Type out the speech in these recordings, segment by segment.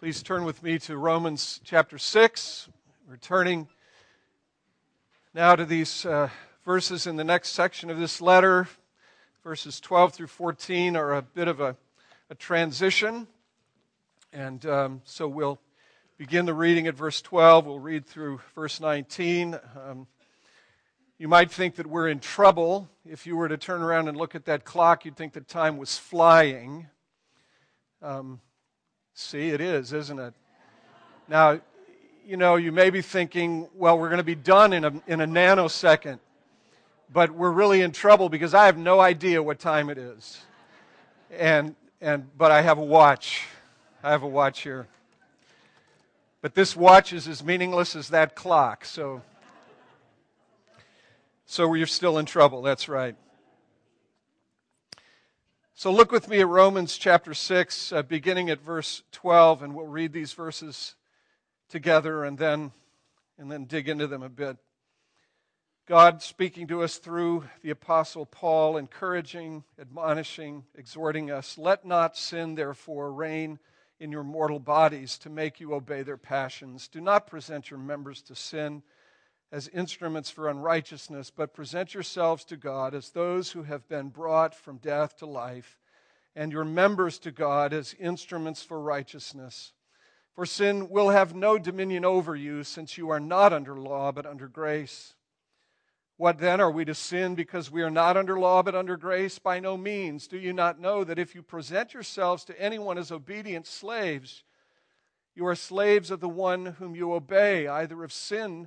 Please turn with me to Romans chapter 6. We're turning now to these uh, verses in the next section of this letter. Verses 12 through 14 are a bit of a, a transition. And um, so we'll begin the reading at verse 12. We'll read through verse 19. Um, you might think that we're in trouble. If you were to turn around and look at that clock, you'd think that time was flying. Um, see, it is, isn't it? Now, you know, you may be thinking, well, we're going to be done in a, in a nanosecond. But we're really in trouble because I have no idea what time it is. And, and, but I have a watch. I have a watch here. But this watch is as meaningless as that clock. So so you're still in trouble. That's right. So look with me at Romans chapter 6, uh, beginning at verse 12, and we'll read these verses together and then, and then dig into them a bit. God speaking to us through the Apostle Paul, encouraging, admonishing, exhorting us. Let not sin, therefore, reign in your mortal bodies to make you obey their passions. Do not present your members to sin as instruments for unrighteousness, but present yourselves to God as those who have been brought from death to life, and your members to God as instruments for righteousness. For sin will have no dominion over you, since you are not under law, but under grace. What then? Are we to sin because we are not under law, but under grace? By no means. Do you not know that if you present yourselves to anyone as obedient slaves, you are slaves of the one whom you obey, either of sin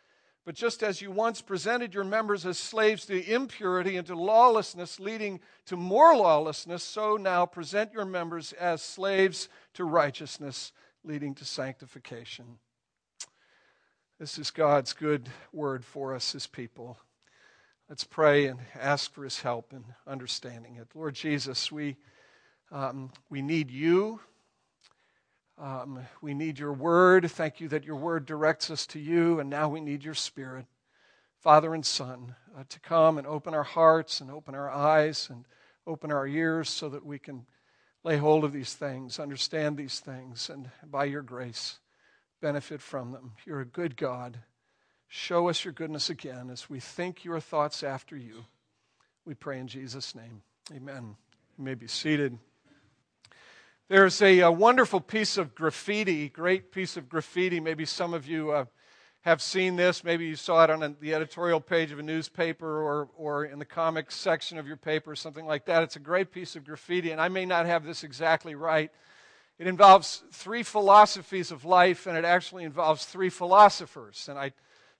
But just as you once presented your members as slaves to impurity and to lawlessness, leading to more lawlessness, so now present your members as slaves to righteousness, leading to sanctification. This is God's good word for us, his people. Let's pray and ask for his help in understanding it. Lord Jesus, we, um, we need you. Um, we need your word. Thank you that your word directs us to you, and now we need your spirit, Father and Son, uh, to come and open our hearts and open our eyes and open our ears so that we can lay hold of these things, understand these things, and by your grace, benefit from them. You're a good God. Show us your goodness again as we think your thoughts after you. We pray in Jesus' name. Amen. You may be seated. There's a, a, wonderful piece of graffiti, great piece of graffiti. Maybe some of you uh, have seen this. Maybe you saw it on a, the editorial page of a newspaper or, or in the comics section of your paper, something like that. It's a great piece of graffiti, and I may not have this exactly right. It involves three philosophies of life, and it actually involves three philosophers. And I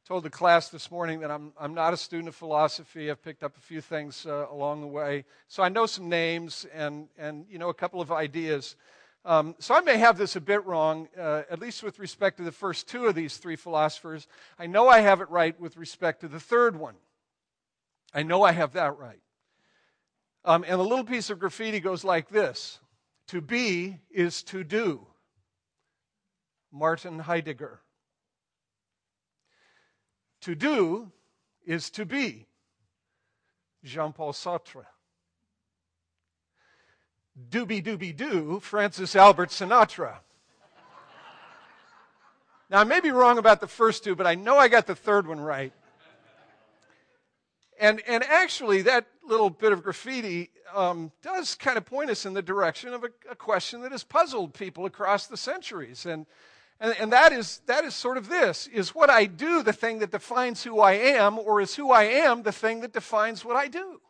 told the class this morning that I'm, I'm not a student of philosophy. I've picked up a few things uh, along the way. So I know some names and, and you know, a couple of ideas. Um, so I may have this a bit wrong, uh, at least with respect to the first two of these three philosophers. I know I have it right with respect to the third one. I know I have that right. Um, and the little piece of graffiti goes like this To be is to do. Martin Heidegger. To do is to be. Jean Paul Sartre. Doobie doobie doo, Francis Albert Sinatra. Now, I may be wrong about the first two, but I know I got the third one right. And, and actually, that little bit of graffiti um, does kind of point us in the direction of a, a, question that has puzzled people across the centuries. And, and, and that, is, that is sort of this is what I do the thing that defines who I am, or is who I am the thing that defines what I do?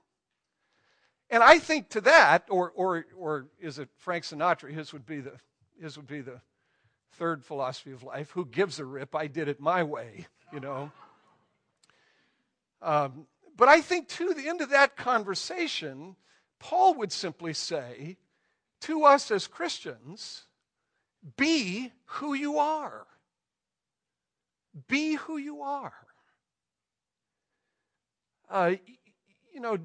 And I think to that, or, or, or is it Frank Sinatra? His would, be the, his would be the third philosophy of life. Who gives a rip? I did it my way, you know. Um, but I think to the end of that conversation, Paul would simply say to us as Christians, be who you are. Be who you are. uh, you know,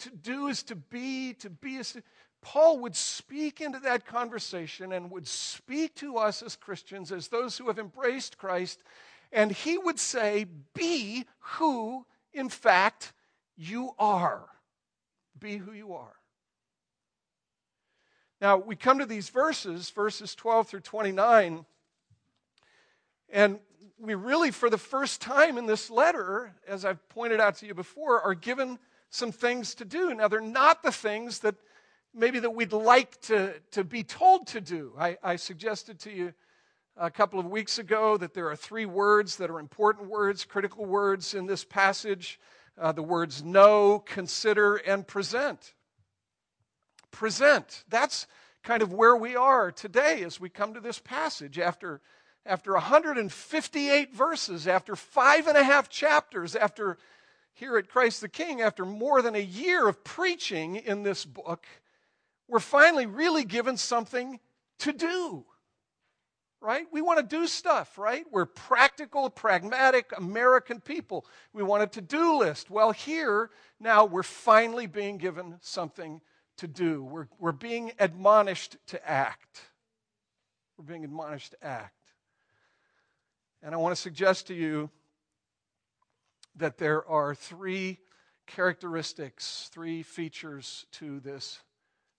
to do is to be, to be is to. Paul would speak into that conversation and would speak to us as Christians, as those who have embraced Christ, and he would say, Be who, in fact, you are. Be who you are. Now, we come to these verses, verses 12 through 29, and we really, for the first time in this letter, as I've pointed out to you before, are given some things to do. Now, they're not the things that maybe that we'd like to, to be told to do. I, I suggested to you a couple of weeks ago that there are three words that are important words, critical words in this passage uh, the words know, consider, and present. Present. That's kind of where we are today as we come to this passage after, after 158 verses, after five and a half chapters, after here at Christ the King, after more than a year of preaching in this book, we're finally really given something to do right? We want to do stuff, right? We're practical, pragmatic American people. We want a to do list. Well, here, now, we're finally being given something to do. We're, we're being admonished to act. We're being admonished to act. And I want to suggest to you that there are three characteristics, three features to this,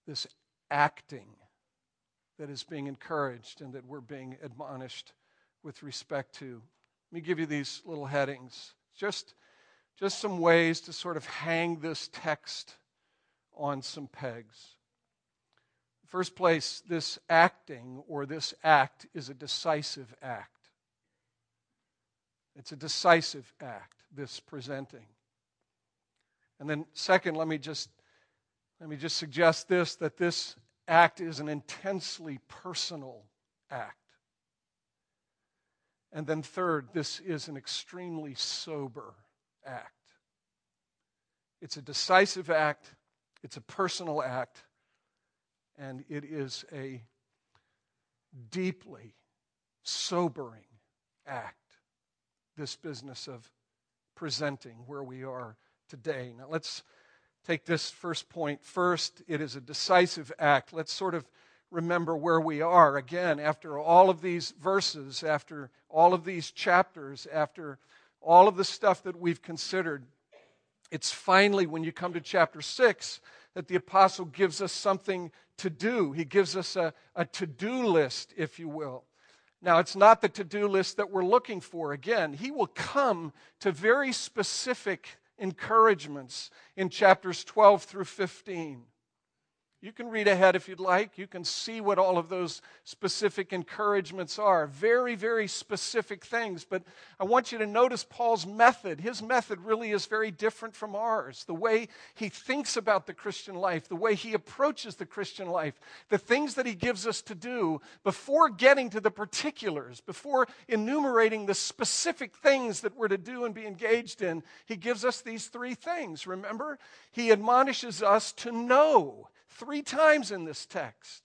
this acting that is being encouraged and that we're being admonished with respect to. Let me give you these little headings. Just, just some ways to sort of hang this text on some pegs. First place, this acting or this act is a decisive act. It's a decisive act, this presenting. And then second, let me just let me just suggest this that this act is an intensely personal act. And then, third, this is an extremely sober act. It's a decisive act, it's a personal act, and it is a deeply sobering act. This business of presenting where we are today. Now, let's take this first point first. It is a decisive act. Let's sort of remember where we are again after all of these verses, after all of these chapters, after all of the stuff that we've considered. It's finally when you come to chapter 6 that the apostle gives us something to do. He gives us a, a to do list, if you will. Now, it's not the to do list that we're looking for. Again, he will come to very specific encouragements in chapters 12 through 15. You can read ahead if you'd like. You can see what all of those specific encouragements are. Very, very specific things. But I want you to notice Paul's method. His method really is very different from ours. The way he thinks about the Christian life, the way he approaches the Christian life, the things that he gives us to do before getting to the particulars, before enumerating the specific things that we're to do and be engaged in, he gives us these three things. Remember? He admonishes us to know three times in this text.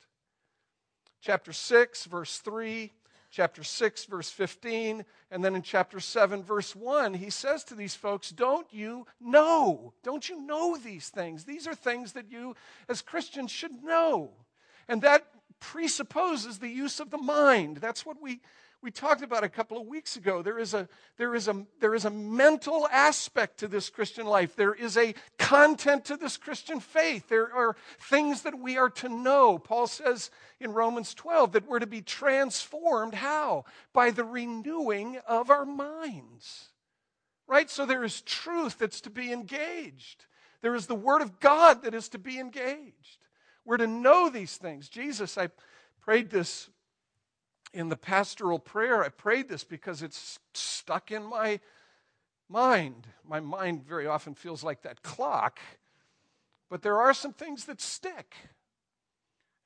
Chapter 6, verse 3, chapter 6, verse 15, and then in chapter 7, verse 1, he says to these folks, Don't you know? Don't you know these things? These are things that you, as Christians, should know. And that presupposes the use of the mind. That's what we we talked about a couple of weeks ago. There is, a, there, is a, there is a mental aspect to this Christian life. There is a content to this Christian faith. There are things that we are to know. Paul says in Romans 12 that we're to be transformed. How? By the renewing of our minds. Right? So there is truth that's to be engaged. There is the Word of God that is to be engaged. We're to know these things. Jesus, I prayed this in the pastoral prayer, I prayed this because it's stuck in my mind. My mind very often feels like that clock, but there are some things that stick.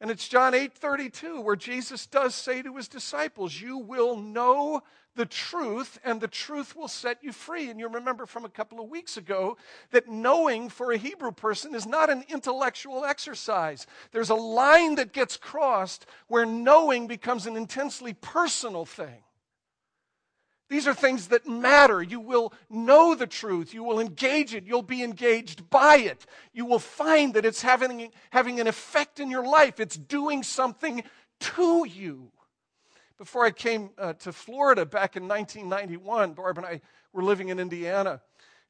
And it's John 8:32 where Jesus does say to his disciples, "You will know the truth and the truth will set you free." And you remember from a couple of weeks ago that knowing for a Hebrew person is not an intellectual exercise. There's a line that gets crossed where knowing becomes an intensely personal thing. These are things that matter. You will know the truth. You will engage it. You'll be engaged by it. You will find that it's having, having an effect in your life. It's doing something to you. Before I came uh, to Florida back in 1991, Barb and I were living in Indiana.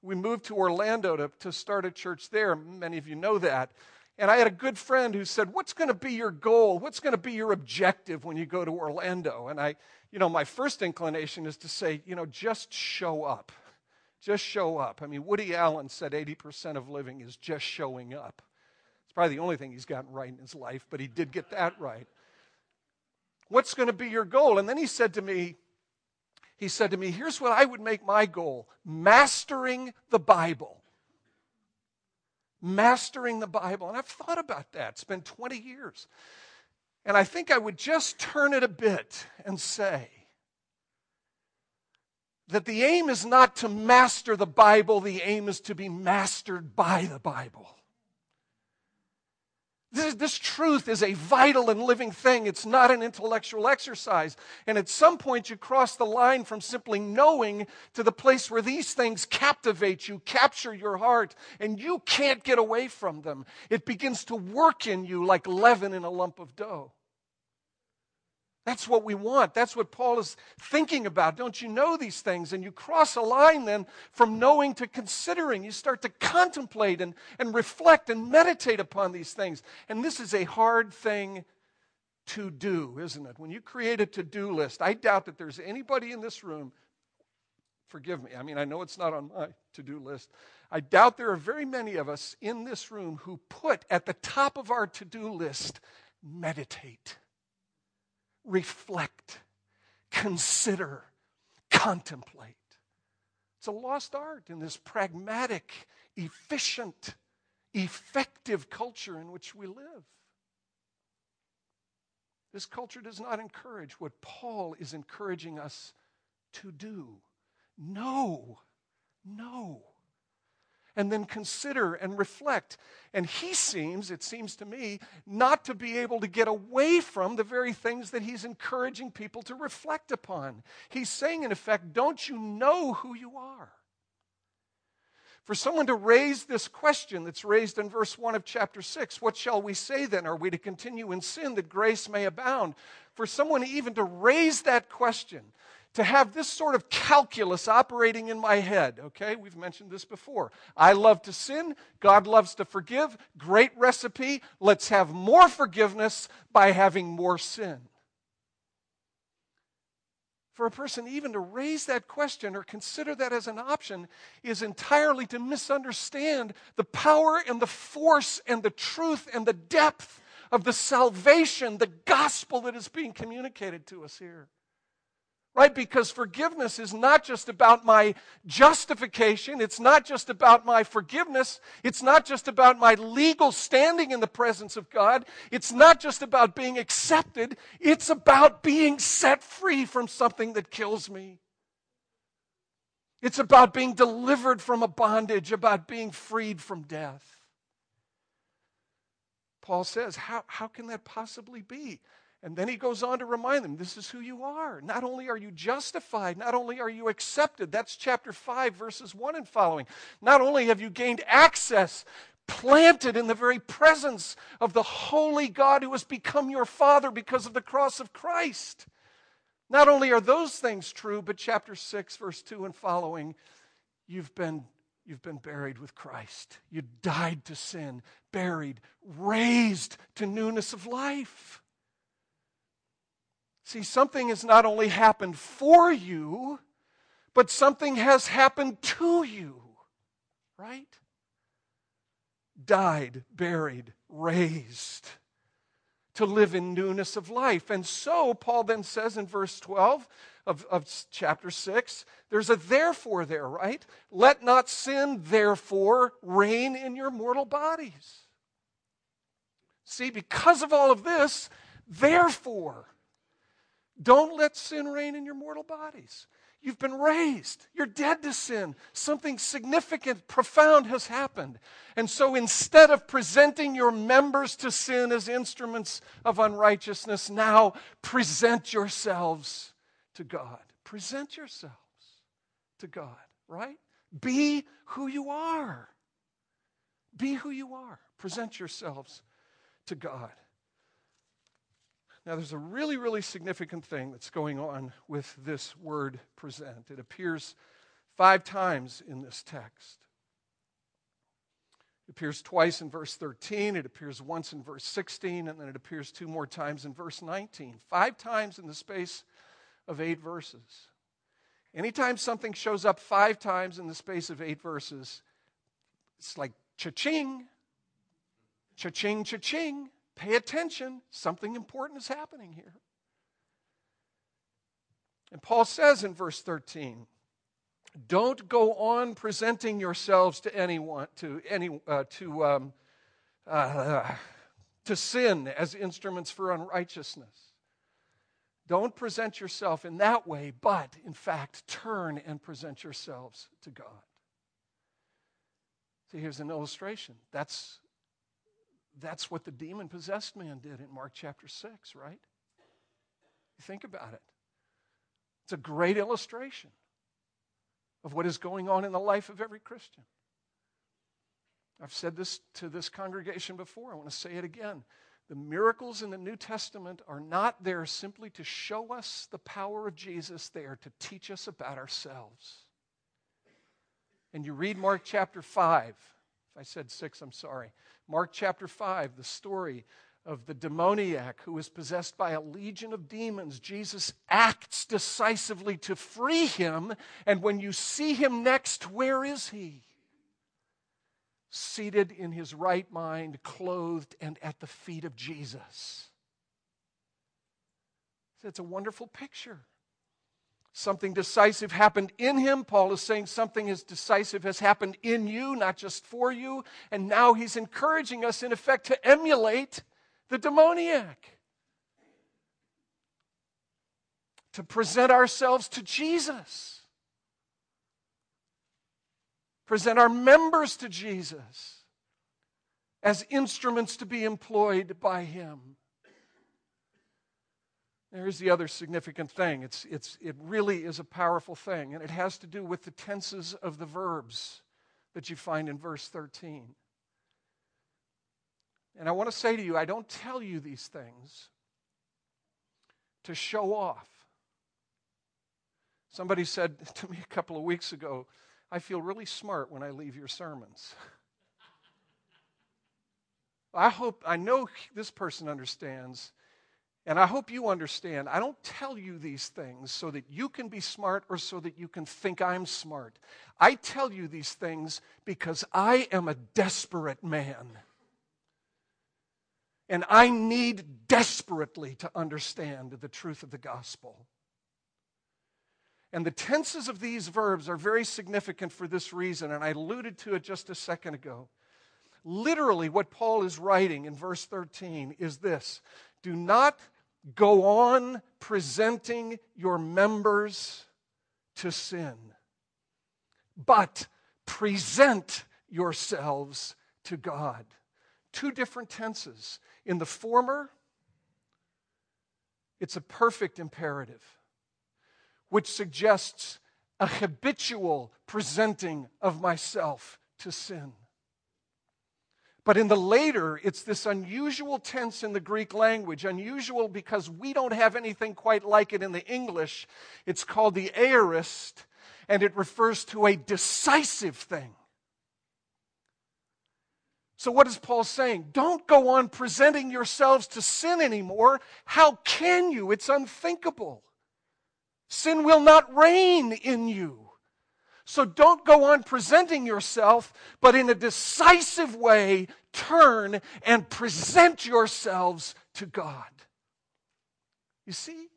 We moved to Orlando to, to start a church there. Many of you know that. And I had a good friend who said, What's going to be your goal? What's going to be your objective when you go to Orlando? And I, you know, my first inclination is to say, you know, just show up. Just show up. I mean, Woody Allen said 80% of living is just showing up. It's probably the only thing he's gotten right in his life, but he did get that right. What's going to be your goal? And then he said to me, he said to me, Here's what I would make my goal mastering the Bible mastering the Bible. And I've thought about that. It's been 20 years. And I think I would just turn it a bit and say that the aim is not to master the Bible, the aim is to be mastered by the Bible. This, this, truth is a vital and living thing. It's not an intellectual exercise. And at some point, you cross the line from simply knowing to the place where these things captivate you, capture your heart, and you can't get away from them. It begins to work in you like leaven in a lump of dough. That's what we want. That's what Paul is thinking about. Don't you know these things? And you cross a line then from knowing to considering. You start to contemplate and, and reflect and meditate upon these things. And this is a hard thing to do, isn't it? When you create a to do list, I doubt that there's anybody in this room, forgive me, I mean, I know it's not on my to do list. I doubt there are very many of us in this room who put at the top of our to do list, meditate reflect, consider, contemplate. It's a lost art in this pragmatic, efficient, effective culture in which we live. This culture does not encourage what Paul is encouraging us to do. No, no and then consider and reflect. And he seems, it seems to me, not to be able to get away from the very things that he's encouraging people to reflect upon. He's saying, in effect, don't you know who you are? For someone to raise this question that's raised in verse 1 of chapter 6, what shall we say then? Are we to continue in sin that grace may abound? For someone even to raise that question, to have this sort of calculus operating in my head. Okay, we've mentioned this before. I love to sin, God loves to forgive. Great recipe. Let's have more forgiveness by having more sin. For a person even to raise that question or consider that as an option is entirely to misunderstand the power and the force and the truth and the depth of the salvation, the gospel that is being communicated to us here right? Because forgiveness is not just about my justification. It's not just about my forgiveness. It's not just about my legal standing in the presence of God. It's not just about being accepted. It's about being set free from something that kills me. It's about being delivered from a bondage, about being freed from death. Paul says, how, how can that possibly be? And then he goes on to remind them this is who you are. Not only are you justified, not only are you accepted, that's chapter 5, verses 1 and following. Not only have you gained access, planted in the very presence of the holy God who has become your Father because of the cross of Christ. Not only are those things true, but chapter 6, verse 2 and following, you've been You've been buried with Christ. You died to sin, buried, raised to newness of life. See, something has not only happened for you, but something has happened to you, right? Died, buried, raised to live in newness of life. And so, Paul then says in verse 12 of, of chapter 6, there's a therefore there, right? Let not sin, therefore, reign in your mortal bodies. See, because of all of this, therefore, don't let sin reign in your mortal bodies. You've been raised. You're dead to sin. Something significant, profound has happened. And so instead of presenting your members to sin as instruments of unrighteousness, now present yourselves to God. Present yourselves. to God, right? Be who you are. Be who you are. Present yourselves to God. Now, there's a really, really significant thing that's going on with this word present. It appears five times in this text. It appears twice in verse 13, it appears once in verse 16, and then it appears two more times in verse 19. Five times in the space of eight verses. Anytime something shows up five times in the space of eight verses, it's like cha-ching, cha-ching, cha-ching. Pay attention. Something important is happening here. And Paul says in verse 13, don't go on presenting yourselves to anyone, to any, uh, to, um, uh, to sin as instruments for unrighteousness. Don't present yourself in that way, but in fact, turn and present yourselves to God. See, here's an illustration. That's that's what the demon possessed man did in Mark chapter 6, right? You think about it. It's a great illustration of what is going on in the life of every Christian. I've said this to this congregation before. I want to say it again. The miracles in the New Testament are not there simply to show us the power of Jesus, they are to teach us about ourselves. And you read Mark chapter 5. I said 6, I'm sorry. Mark chapter 5, the story of the demoniac who is possessed by a legion of demons. Jesus acts decisively to free him, and when you see him next, where is he? Seated in his right mind, clothed and at the feet of Jesus. It's a wonderful picture. Something decisive happened in him. Paul is saying something as decisive has happened in you, not just for you. And now he's encouraging us, in effect, to emulate the demoniac. To present ourselves to Jesus. Present our members to Jesus as instruments to be employed by him. Here's the other significant thing. It's, it's, it really is a powerful thing, and it has to do with the tenses of the verbs that you find in verse 13. And I want to say to you, I don't tell you these things to show off. Somebody said to me a couple of weeks ago, I feel really smart when I leave your sermons. I hope, I know this person understands and I hope you understand, I don't tell you these things so that you can be smart or so that you can think I'm smart. I tell you these things because I am a desperate man. And I need desperately to understand the truth of the gospel. And the tenses of these verbs are very significant for this reason, and I alluded to it just a second ago. Literally, what Paul is writing in verse 13 is this Do not go on presenting your members to sin, but present yourselves to God. Two different tenses. In the former, it's a perfect imperative, which suggests a habitual presenting of myself to sin. But in the later, it's this unusual tense in the Greek language, unusual because we don't have anything quite like it in the English. It's called the aorist, and it refers to a decisive thing. So, what is Paul saying? Don't go on presenting yourselves to sin anymore. How can you? It's unthinkable. Sin will not reign in you. So don't go on presenting yourself, but in a decisive way, turn and present yourselves to God. You see?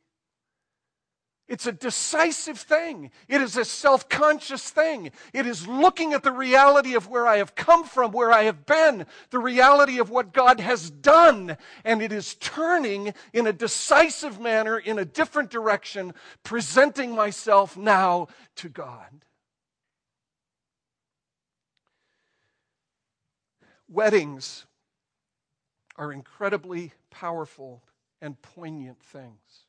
It's a decisive thing. It is a self conscious thing. It is looking at the reality of where I have come from, where I have been, the reality of what God has done, and it is turning in a decisive manner in a different direction, presenting myself now to God. Weddings are incredibly powerful and poignant things.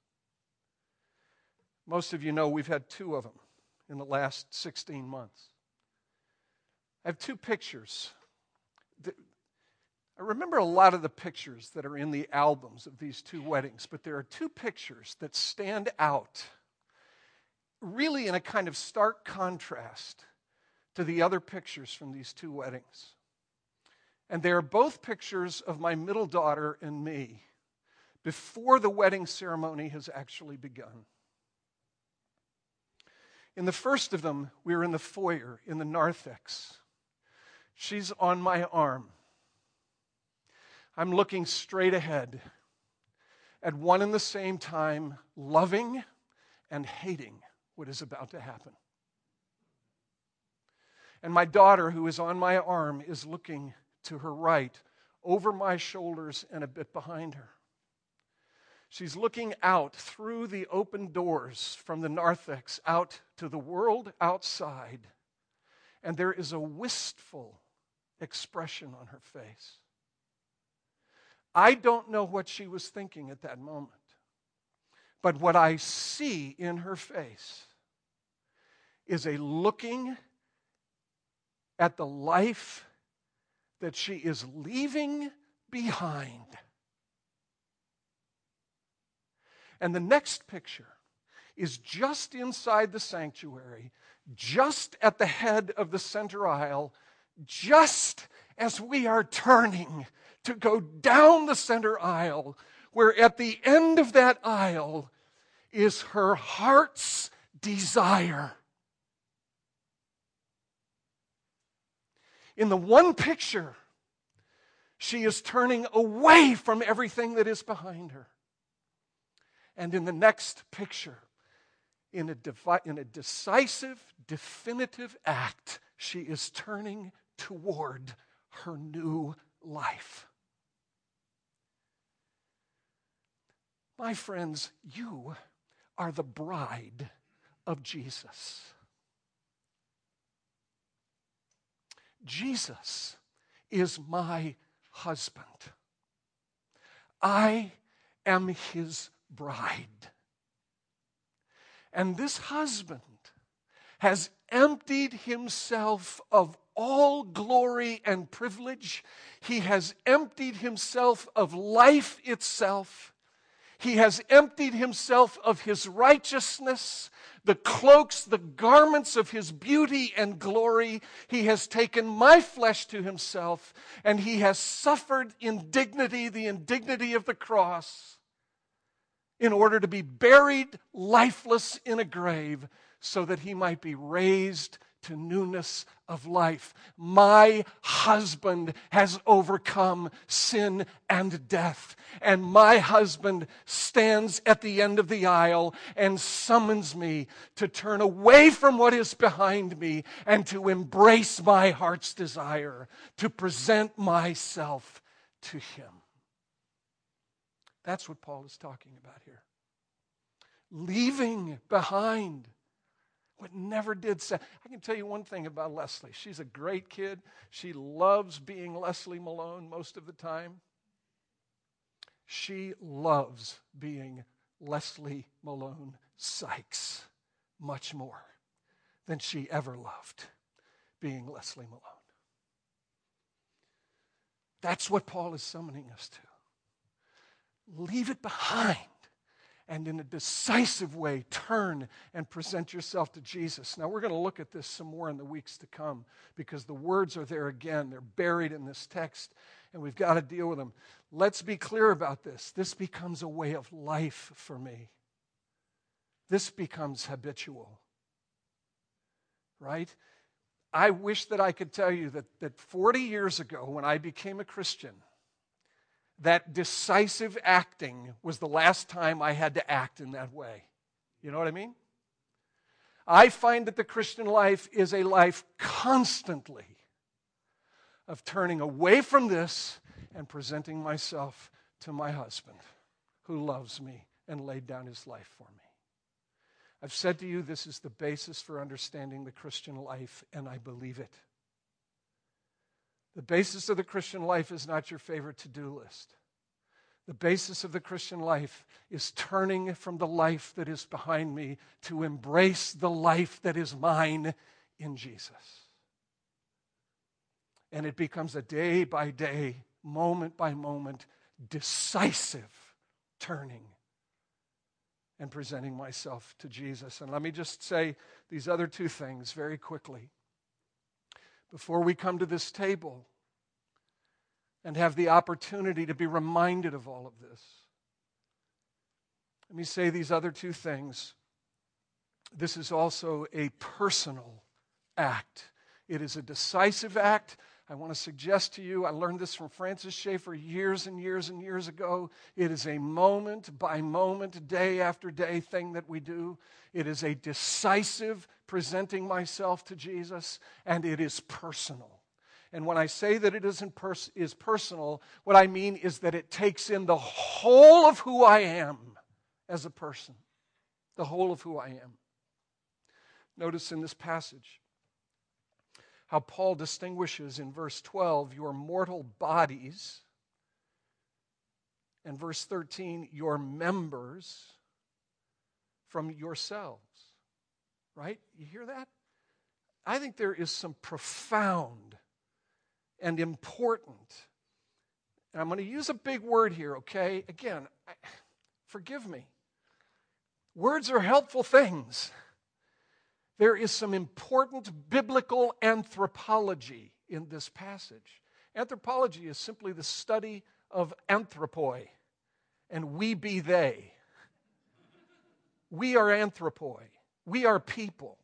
Most of you know we've had two of them in the last 16 months. I have two pictures. I remember a lot of the pictures that are in the albums of these two weddings, but there are two pictures that stand out really in a kind of stark contrast to the other pictures from these two weddings. And they are both pictures of my middle daughter and me before the wedding ceremony has actually begun. In the first of them, we are in the foyer in the narthex. She's on my arm. I'm looking straight ahead at one and the same time, loving and hating what is about to happen. And my daughter, who is on my arm, is looking to her right, over my shoulders and a bit behind her. She's looking out through the open doors from the narthex out to the world outside, and there is a wistful expression on her face. I don't know what she was thinking at that moment, but what I see in her face is a looking at the life that she is leaving behind. And the next picture is just inside the sanctuary, just at the head of the center aisle, just as we are turning to go down the center aisle, where at the end of that aisle is her heart's desire. In the one picture, she is turning away from everything that is behind her. And in the next picture, in a, devi- in a decisive, definitive act, she is turning toward her new life. My friends, you are the bride of Jesus. Jesus is my husband. I am his bride. And this husband has emptied himself of all glory and privilege. He has emptied himself of life itself. He has emptied himself of his righteousness, the cloaks, the garments of his beauty and glory. He has taken my flesh to himself, and he has suffered indignity, the indignity of the cross, in order to be buried lifeless in a grave so that he might be raised to newness of life. My husband has overcome sin and death. And my husband stands at the end of the aisle and summons me to turn away from what is behind me and to embrace my heart's desire, to present myself to him. That's what Paul is talking about here. Leaving behind what never did say. I can tell you one thing about Leslie. She's a great kid. She loves being Leslie Malone most of the time. She loves being Leslie Malone Sykes much more than she ever loved being Leslie Malone. That's what Paul is summoning us to. Leave it behind and in a decisive way turn and present yourself to Jesus. Now, we're going to look at this some more in the weeks to come because the words are there again. They're buried in this text, and we've got to deal with them. Let's be clear about this. This becomes a way of life for me, this becomes habitual. Right? I wish that I could tell you that, that 40 years ago, when I became a Christian, that decisive acting was the last time I had to act in that way. You know what I mean? I find that the Christian life is a life constantly of turning away from this and presenting myself to my husband who loves me and laid down his life for me. I've said to you, this is the basis for understanding the Christian life, and I believe it. The basis of the Christian life is not your favorite to do list. The basis of the Christian life is turning from the life that is behind me to embrace the life that is mine in Jesus. And it becomes a day by day, moment by moment, decisive turning and presenting myself to Jesus. And let me just say these other two things very quickly. Before we come to this table, and have the opportunity to be reminded of all of this. Let me say these other two things. This is also a personal act, it is a decisive act. I want to suggest to you, I learned this from Francis Schaeffer years and years and years ago. It is a moment by moment, day after day thing that we do. It is a decisive presenting myself to Jesus, and it is personal. And when I say that it isn't pers- is personal, what I mean is that it takes in the whole of who I am as a person. The whole of who I am. Notice in this passage how Paul distinguishes in verse 12 your mortal bodies, and verse 13 your members from yourselves. Right? You hear that? I think there is some profound and important. And I'm going to use a big word here, okay? Again, I, forgive me. Words are helpful things. There is some important biblical anthropology in this passage. Anthropology is simply the study of anthropoi, and we be they. We are anthropoi. We are people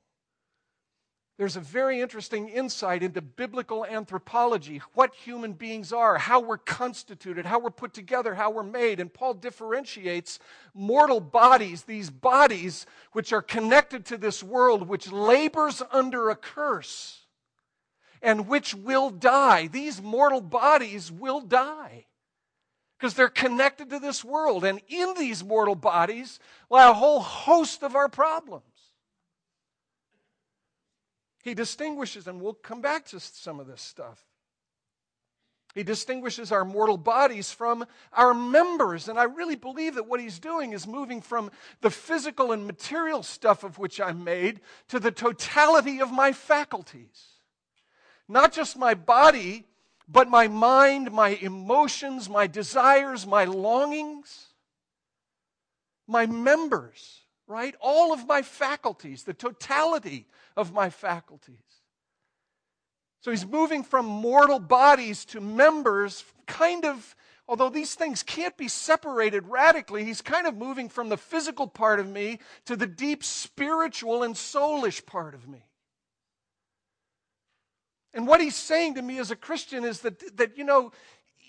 there's a very interesting insight into biblical anthropology, what human beings are, how we're constituted, how we're put together, how we're made. And Paul differentiates mortal bodies, these bodies which are connected to this world, which labors under a curse and which will die. These mortal bodies will die because they're connected to this world. And in these mortal bodies lie a whole host of our problems. He distinguishes, and we'll come back to some of this stuff. He distinguishes our mortal bodies from our members. And I really believe that what he's doing is moving from the physical and material stuff of which I'm made to the totality of my faculties. Not just my body, but my mind, my emotions, my desires, my longings, my members right? All of my faculties, the totality of my faculties. So he's moving from mortal bodies to members, kind of, although these things can't be separated radically, he's kind of moving from the physical part of me to the deep spiritual and soulish part of me. And what he's saying to me as a Christian is that, that you know,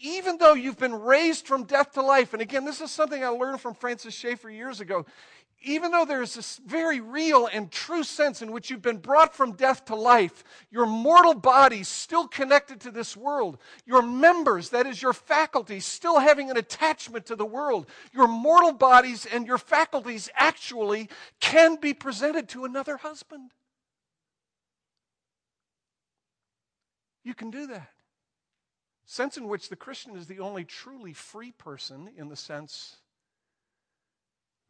even though you've been raised from death to life, and again, this is something I learned from Francis Schaeffer years ago even though there's this very real and true sense in which you've been brought from death to life, your mortal body still connected to this world, your members, that is, your faculties, still having an attachment to the world, your mortal bodies and your faculties actually can be presented to another husband. You can do that. Sense in which the Christian is the only truly free person in the sense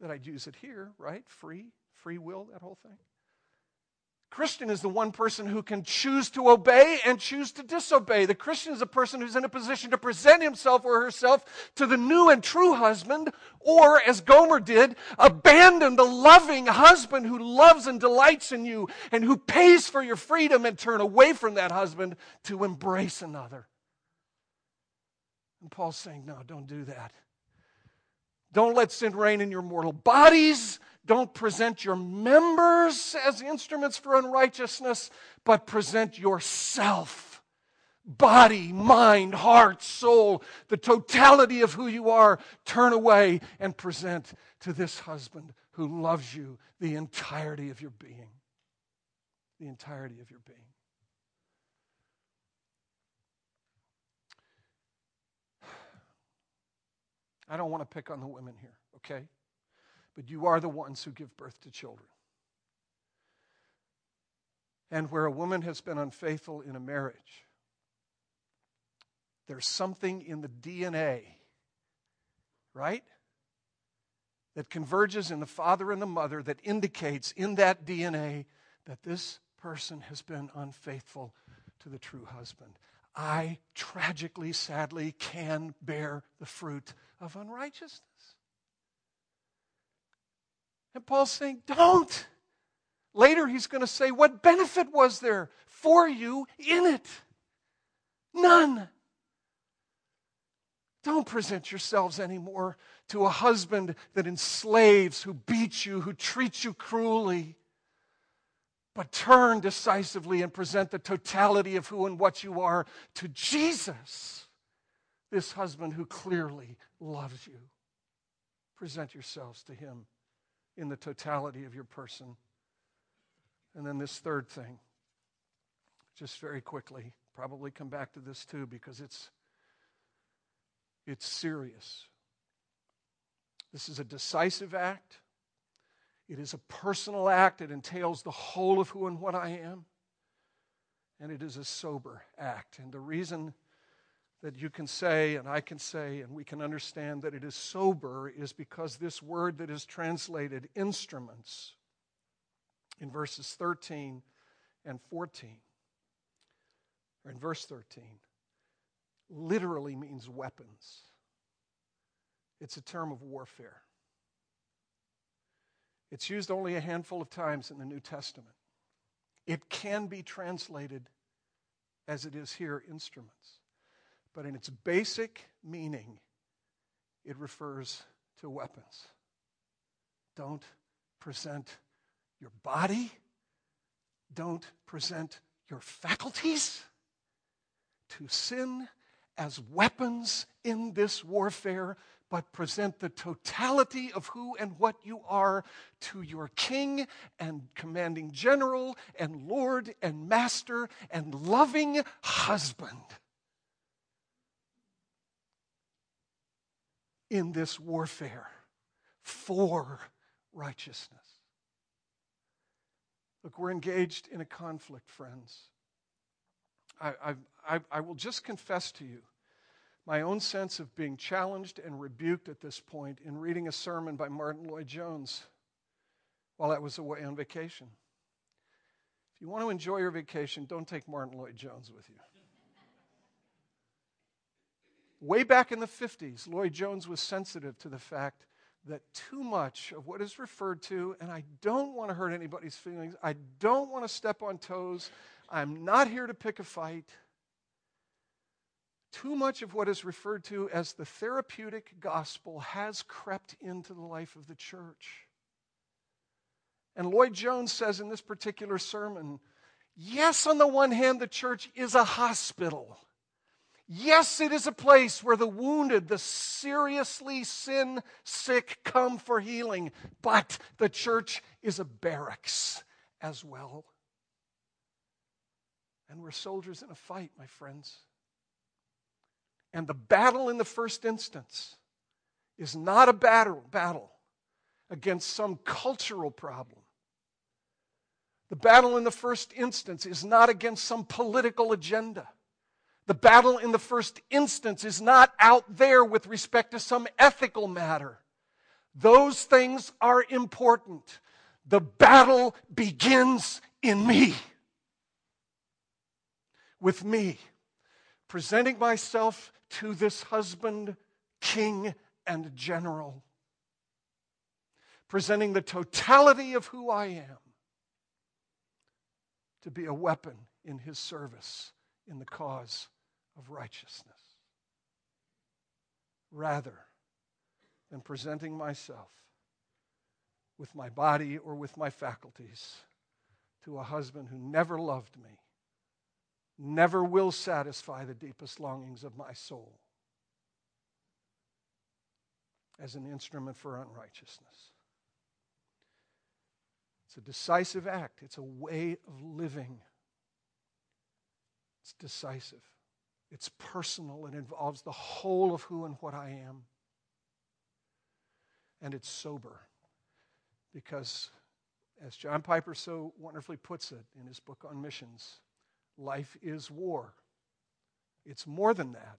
that I'd use it here, right? Free, free will, that whole thing. Christian is the one person who can choose to obey and choose to disobey. The Christian is a person who's in a position to present himself or herself to the new and true husband, or, as Gomer did, abandon the loving husband who loves and delights in you and who pays for your freedom and turn away from that husband to embrace another. And Paul's saying, no, don't do that. Don't let sin reign in your mortal bodies. Don't present your members as instruments for unrighteousness, but present yourself body, mind, heart, soul, the totality of who you are. Turn away and present to this husband who loves you the entirety of your being. The entirety of your being. I don't want to pick on the women here, okay? But you are the ones who give birth to children. And where a woman has been unfaithful in a marriage, there's something in the DNA right? That converges in the father and the mother that indicates in that DNA that this person has been unfaithful to the true husband. I tragically, sadly can bear the fruit of unrighteousness. And Paul's saying, don't. Later, he's going to say, What benefit was there for you in it? None. Don't present yourselves anymore to a husband that enslaves, who beats you, who treats you cruelly. But turn decisively and present the totality of who and what you are to Jesus, this husband who clearly loves you. Present yourselves to him in the totality of your person. And then this third thing, just very quickly, probably come back to this too because it's it's serious. This is a decisive act. It is a personal act. It entails the whole of who and what I am. And it is a sober act. And the reason that you can say, and I can say, and we can understand that it is sober is because this word that is translated instruments in verses 13 and 14, or in verse 13, literally means weapons. It's a term of warfare. It's used only a handful of times in the New Testament. It can be translated as it is here instruments. But in its basic meaning, it refers to weapons. Don't present your body, don't present your faculties to sin as weapons in this warfare, but present the totality of who and what you are to your king and commanding general and lord and master and loving husband. In this warfare for righteousness. Look, we're engaged in a conflict, friends. I, I, I, will just confess to you my own sense of being challenged and rebuked at this point in reading a sermon by Martyn Lloyd-Jones while I was away on vacation. If you want to enjoy your vacation, don't take Martyn Lloyd-Jones with you. Way back in the 50s, Lloyd-Jones was sensitive to the fact that too much of what is referred to, and I don't want to hurt anybody's feelings, I don't want to step on toes, I'm not here to pick a fight too much of what is referred to as the therapeutic gospel has crept into the life of the church. And Lloyd-Jones says in this particular sermon yes, on the one hand, the church is a hospital. Yes, it is a place where the wounded, the seriously sin sick come for healing, but the church is a barracks as well. And we're soldiers in a fight, my friends. And the battle in the first instance is not a battle, battle against some cultural problem. The battle in the first instance is not against some political agenda. The battle in the first instance is not out there with respect to some ethical matter. Those things are important. The battle begins in me. With me presenting myself to this husband, king, and general, presenting the totality of who I am to be a weapon in his service in the cause of righteousness. Rather than presenting myself with my body or with my faculties to a husband who never loved me never will satisfy the deepest longings of my soul as an instrument for unrighteousness. It's a decisive act, it's a way of living. It's decisive, it's personal, it involves the whole of who and what I am. And it's sober because, as John Piper so wonderfully puts it in his book on missions, Life is war. It's more than that,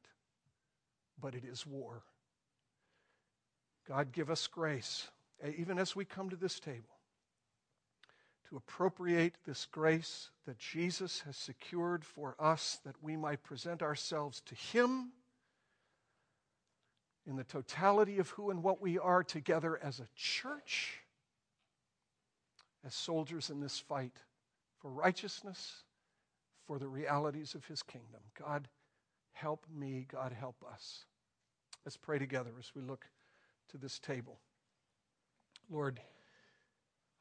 but it is war. God, give us grace, even as we come to this table, to appropriate this grace that Jesus has secured for us that we might present ourselves to Him in the totality of who and what we are together as a church, as soldiers in this fight for righteousness, for the realities of His kingdom. God, help me. God, help us. Let's pray together as we look to this table. Lord,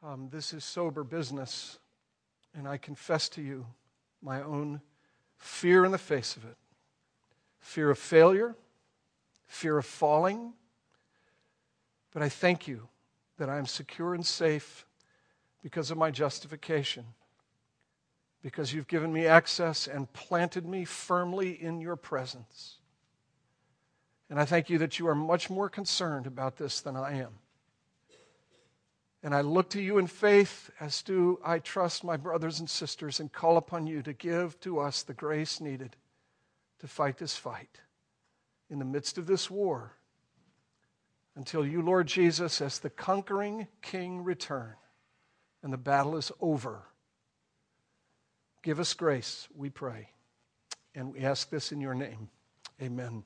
um, this is sober business, and I confess to you my own fear in the face of it fear of failure, fear of falling. But I thank you that I am secure and safe because of my justification, because you've given me access and planted me firmly in your presence. And I thank you that you are much more concerned about this than I am. And I look to you in faith, as do I trust my brothers and sisters, and call upon you to give to us the grace needed to fight this fight in the midst of this war until you, Lord Jesus, as the conquering king, return and the battle is over. Give us grace, we pray. And we ask this in your name. Amen.